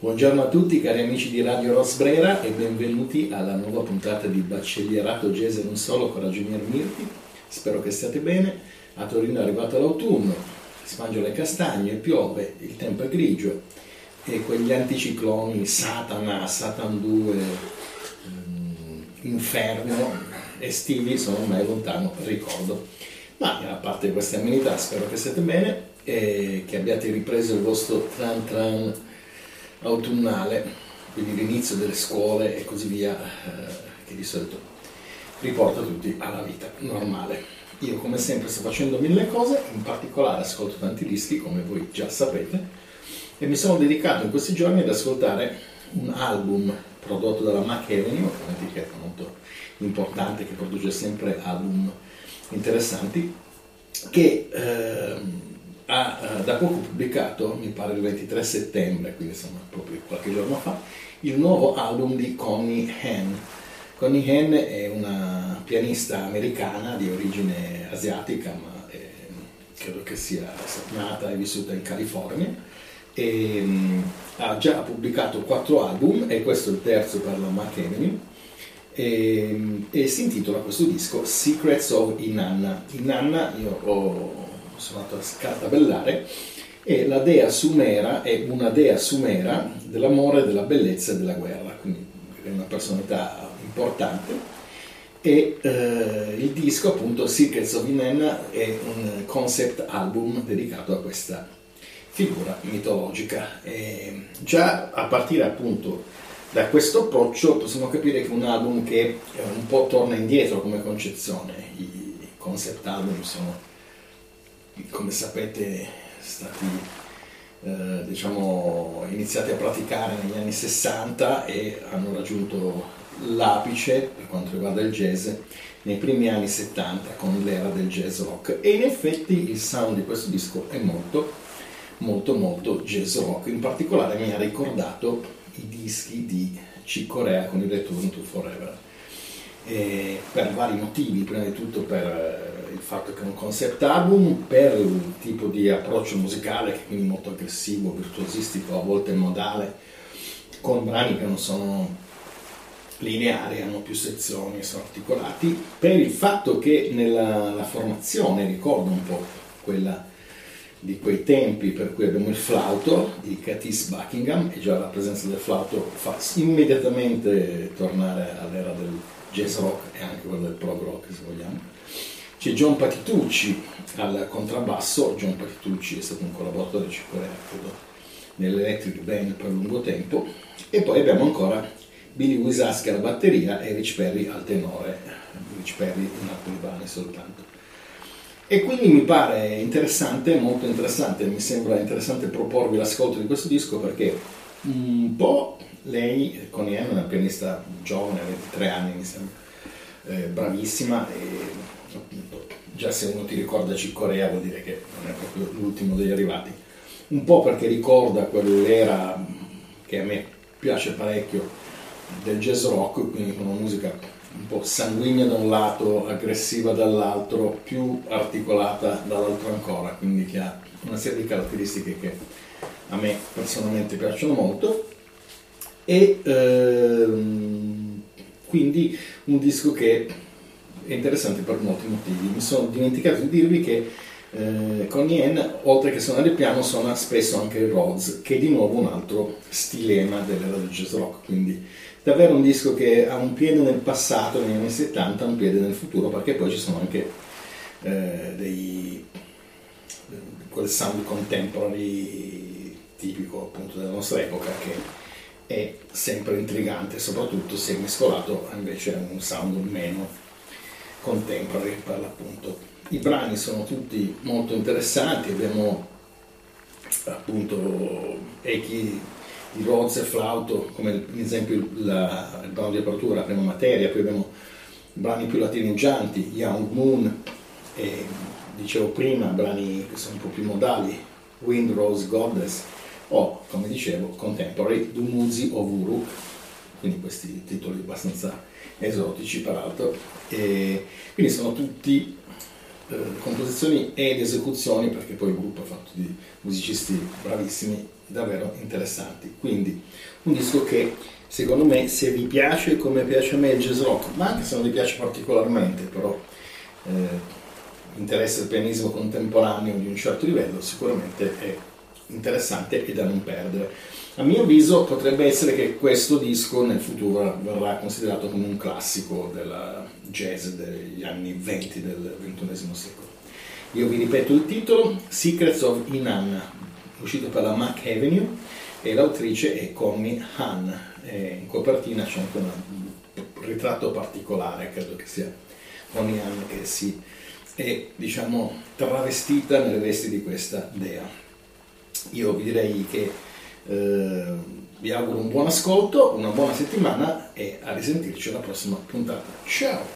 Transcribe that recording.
Buongiorno a tutti cari amici di Radio Rosbrera e benvenuti alla nuova puntata di Baccellierato Jazz e non solo con Ragionier Mirti. Spero che stiate bene. A Torino è arrivato l'autunno, si mangiano le castagne, piove, il tempo è grigio e quegli anticicloni Satana, Satan 2, mm, Inferno estivi sono ormai lontano ricordo. Ma a parte queste amenità spero che siate bene e che abbiate ripreso il vostro tran tran autunnale, quindi l'inizio delle scuole e così via, eh, che di solito riporta tutti alla vita normale. Io come sempre sto facendo mille cose, in particolare ascolto tanti dischi, come voi già sapete, e mi sono dedicato in questi giorni ad ascoltare un album prodotto dalla Mac Avenue, un'etichetta molto importante che produce sempre album interessanti, che eh, ha eh, da poco pubblicato, mi pare il 23 settembre, quindi insomma proprio qualche giorno fa, il nuovo album di Connie Henn. Connie Henn è una pianista americana di origine asiatica, ma è, eh, credo che sia nata e vissuta in California. E, um, ha già pubblicato quattro album e questo è il terzo per la Avenue e, e si intitola questo disco Secrets of Inanna. Inanna io ho sono andato a scartabellare, e la dea sumera è una dea sumera dell'amore, della bellezza e della guerra, quindi è una personalità importante. E eh, il disco, appunto, Secrets of Inanna, è un concept album dedicato a questa figura mitologica. E già a partire appunto da questo approccio possiamo capire che un album che un po' torna indietro come concezione. I concept album sono come sapete, stati eh, diciamo, iniziati a praticare negli anni 60 e hanno raggiunto l'apice per quanto riguarda il jazz nei primi anni 70 con l'era del jazz rock. E in effetti il sound di questo disco è molto molto molto jazz rock. In particolare mi ha ricordato i dischi di Chick Corea con il Return to Forever. E per vari motivi prima di tutto per fatto che è un concept album per il tipo di approccio musicale che è quindi molto aggressivo, virtuosistico, a volte modale, con brani che non sono lineari, hanno più sezioni, sono articolati, per il fatto che nella formazione ricorda un po' quella di quei tempi per cui abbiamo il flauto di Catis Buckingham e già la presenza del flauto fa immediatamente tornare all'era del jazz rock e anche quella del prog rock se vogliamo c'è John Patitucci al contrabbasso, John Patitucci è stato un collaboratore di Cicorea nell'Electric Band per lungo tempo, e poi abbiamo ancora Billy Wisaschi alla batteria e Rich Perry al tenore, Rich Perry brani soltanto. E quindi mi pare interessante, molto interessante, mi sembra interessante proporvi l'ascolto di questo disco perché un po' lei, Connie Anne, è una pianista giovane, 23 anni mi sembra, eh, bravissima e appunto, già se uno ti ricorda Corea vuol dire che non è proprio l'ultimo degli arrivati. Un po' perché ricorda quell'era che a me piace parecchio del jazz rock, quindi con una musica un po' sanguigna da un lato, aggressiva dall'altro, più articolata dall'altro ancora, quindi che ha una serie di caratteristiche che a me personalmente piacciono molto e ehm, quindi un disco che è interessante per molti motivi. Mi sono dimenticato di dirvi che eh, Connie Ann, oltre che suonare il piano, suona spesso anche il Rhodes, che è di nuovo un altro stilema dell'era del jazz rock, quindi davvero un disco che ha un piede nel passato, negli anni 70, un piede nel futuro, perché poi ci sono anche eh, dei, quel sound contemporary tipico appunto della nostra epoca che è sempre intrigante, soprattutto se mescolato invece a un sound meno contemporary per l'appunto. I brani sono tutti molto interessanti, abbiamo appunto echi di Rhodes e flauto, come ad esempio la, il brano di apertura, la prima materia, poi abbiamo brani più latineggianti, Young Moon e dicevo prima brani che sono un po' più modali, Wind Rose Goddess o come dicevo Contemporary, Dumuzi o Vuru, quindi questi titoli abbastanza esotici peraltro, e quindi sono tutti eh, composizioni ed esecuzioni, perché poi il gruppo è fatto di musicisti bravissimi, davvero interessanti. Quindi un disco che secondo me se vi piace come piace a me il jazz rock, ma anche se non vi piace particolarmente, però eh, interessa il pianismo contemporaneo di un certo livello, sicuramente è interessante e da non perdere. A mio avviso potrebbe essere che questo disco nel futuro verrà considerato come un classico della jazz degli anni 20 del XXI secolo. Io vi ripeto il titolo, Secrets of Inanna, uscito per la Mac Avenue e l'autrice è Connie Han. E in copertina c'è anche un ritratto particolare, credo che sia Connie Han che si è diciamo travestita nelle vesti di questa dea. Io vi direi che eh, vi auguro un buon ascolto, una buona settimana e a risentirci alla prossima puntata. Ciao!